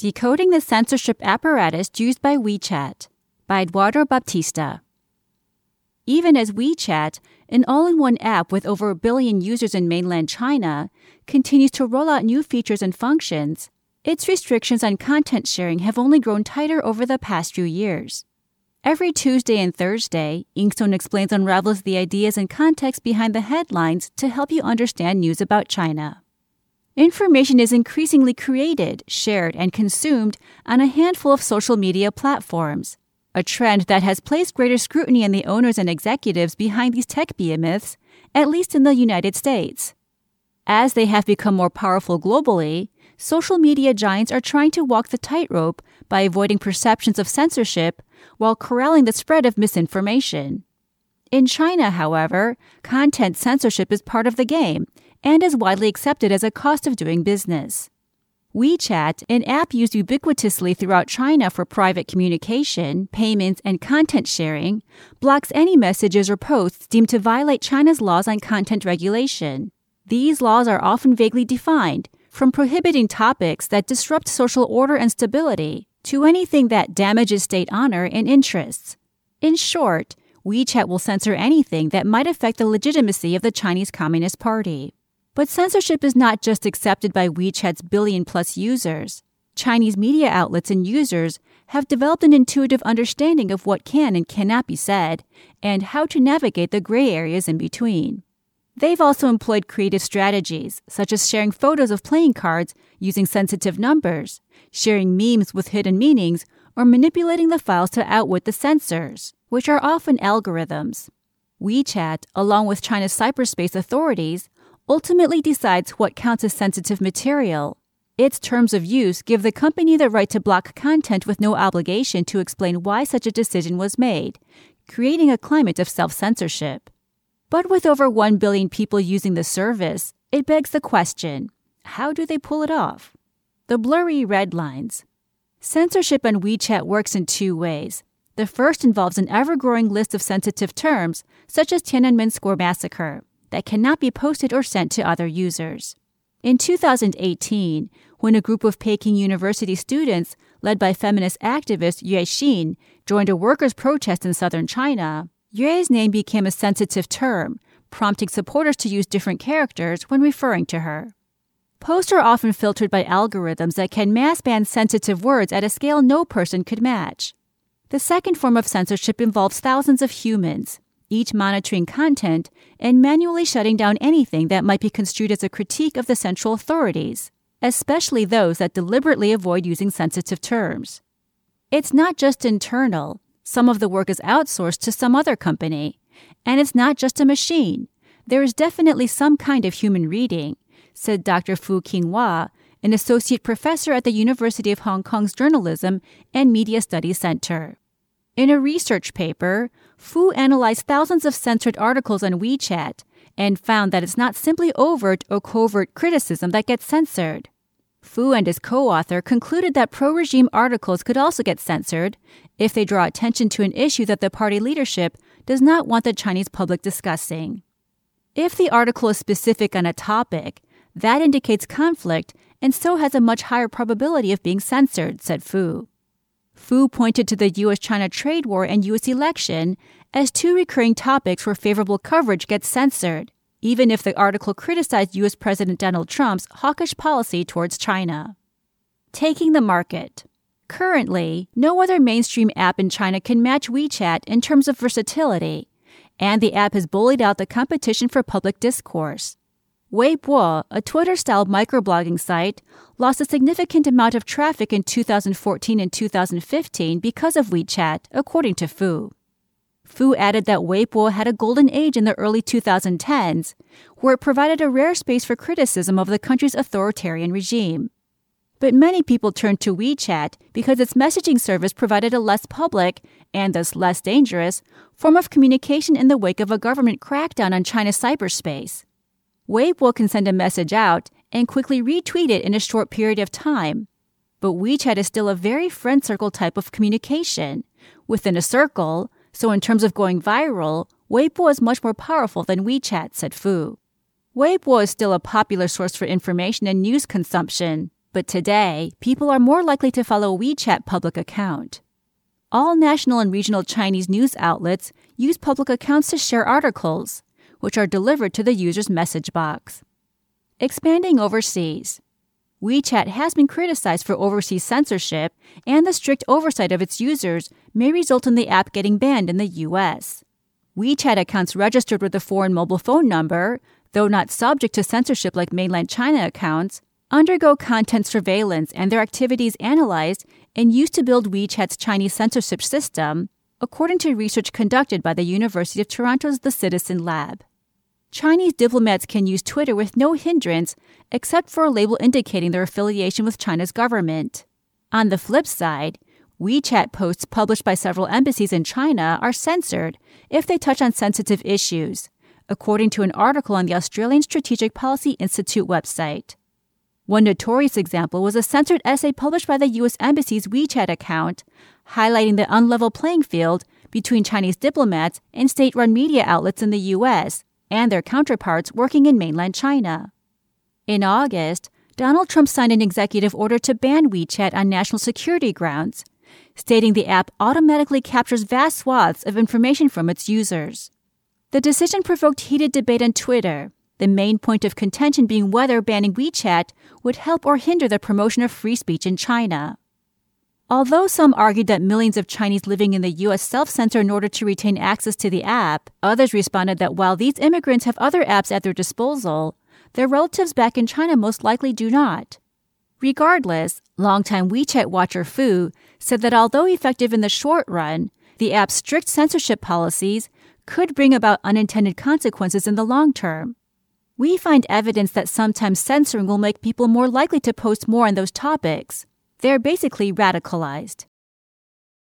Decoding the Censorship Apparatus Used by WeChat by Eduardo Baptista. Even as WeChat, an all in one app with over a billion users in mainland China, continues to roll out new features and functions, its restrictions on content sharing have only grown tighter over the past few years. Every Tuesday and Thursday, Inkstone Explains unravels the ideas and context behind the headlines to help you understand news about China. Information is increasingly created, shared, and consumed on a handful of social media platforms, a trend that has placed greater scrutiny on the owners and executives behind these tech behemoths, at least in the United States. As they have become more powerful globally, social media giants are trying to walk the tightrope by avoiding perceptions of censorship while corralling the spread of misinformation. In China, however, content censorship is part of the game and is widely accepted as a cost of doing business. WeChat, an app used ubiquitously throughout China for private communication, payments, and content sharing, blocks any messages or posts deemed to violate China's laws on content regulation. These laws are often vaguely defined, from prohibiting topics that disrupt social order and stability to anything that damages state honor and interests. In short, WeChat will censor anything that might affect the legitimacy of the Chinese Communist Party. But censorship is not just accepted by WeChat's billion plus users. Chinese media outlets and users have developed an intuitive understanding of what can and cannot be said and how to navigate the gray areas in between. They've also employed creative strategies, such as sharing photos of playing cards using sensitive numbers, sharing memes with hidden meanings, or manipulating the files to outwit the censors, which are often algorithms. WeChat, along with China's cyberspace authorities, ultimately decides what counts as sensitive material. Its terms of use give the company the right to block content with no obligation to explain why such a decision was made, creating a climate of self censorship. But with over 1 billion people using the service, it begs the question how do they pull it off? The blurry red lines. Censorship on WeChat works in two ways. The first involves an ever growing list of sensitive terms, such as Tiananmen Square massacre that cannot be posted or sent to other users. In 2018, when a group of Peking University students, led by feminist activist Yue Xin, joined a workers' protest in southern China, Yue's name became a sensitive term, prompting supporters to use different characters when referring to her. Posts are often filtered by algorithms that can mass ban sensitive words at a scale no person could match. The second form of censorship involves thousands of humans, each monitoring content and manually shutting down anything that might be construed as a critique of the central authorities, especially those that deliberately avoid using sensitive terms. It's not just internal, some of the work is outsourced to some other company. And it's not just a machine. There is definitely some kind of human reading, said Dr. Fu King-wa, an associate professor at the University of Hong Kong's Journalism and Media Studies Center. In a research paper, Fu analyzed thousands of censored articles on WeChat and found that it's not simply overt or covert criticism that gets censored. Fu and his co author concluded that pro regime articles could also get censored if they draw attention to an issue that the party leadership does not want the Chinese public discussing. If the article is specific on a topic, that indicates conflict and so has a much higher probability of being censored, said Fu. Fu pointed to the U.S. China trade war and U.S. election as two recurring topics where favorable coverage gets censored, even if the article criticized U.S. President Donald Trump's hawkish policy towards China. Taking the market. Currently, no other mainstream app in China can match WeChat in terms of versatility, and the app has bullied out the competition for public discourse. Weibo, a Twitter style microblogging site, lost a significant amount of traffic in 2014 and 2015 because of WeChat, according to Fu. Fu added that Weibo had a golden age in the early 2010s, where it provided a rare space for criticism of the country's authoritarian regime. But many people turned to WeChat because its messaging service provided a less public, and thus less dangerous, form of communication in the wake of a government crackdown on China's cyberspace. Weibo can send a message out and quickly retweet it in a short period of time. But WeChat is still a very friend circle type of communication. Within a circle, so in terms of going viral, Weibo is much more powerful than WeChat, said Fu. Weibo is still a popular source for information and news consumption, But today, people are more likely to follow WeChat public account. All national and regional Chinese news outlets use public accounts to share articles, which are delivered to the user's message box. Expanding overseas. WeChat has been criticized for overseas censorship, and the strict oversight of its users may result in the app getting banned in the US. WeChat accounts registered with a foreign mobile phone number, though not subject to censorship like mainland China accounts, undergo content surveillance and their activities analyzed and used to build WeChat's Chinese censorship system, according to research conducted by the University of Toronto's The Citizen Lab. Chinese diplomats can use Twitter with no hindrance except for a label indicating their affiliation with China's government. On the flip side, WeChat posts published by several embassies in China are censored if they touch on sensitive issues, according to an article on the Australian Strategic Policy Institute website. One notorious example was a censored essay published by the U.S. Embassy's WeChat account, highlighting the unlevel playing field between Chinese diplomats and state run media outlets in the U.S and their counterparts working in mainland China. In August, Donald Trump signed an executive order to ban WeChat on national security grounds, stating the app automatically captures vast swaths of information from its users. The decision provoked heated debate on Twitter, the main point of contention being whether banning WeChat would help or hinder the promotion of free speech in China. Although some argued that millions of Chinese living in the U.S. self censor in order to retain access to the app, others responded that while these immigrants have other apps at their disposal, their relatives back in China most likely do not. Regardless, longtime WeChat watcher Fu said that although effective in the short run, the app's strict censorship policies could bring about unintended consequences in the long term. We find evidence that sometimes censoring will make people more likely to post more on those topics, they're basically radicalized.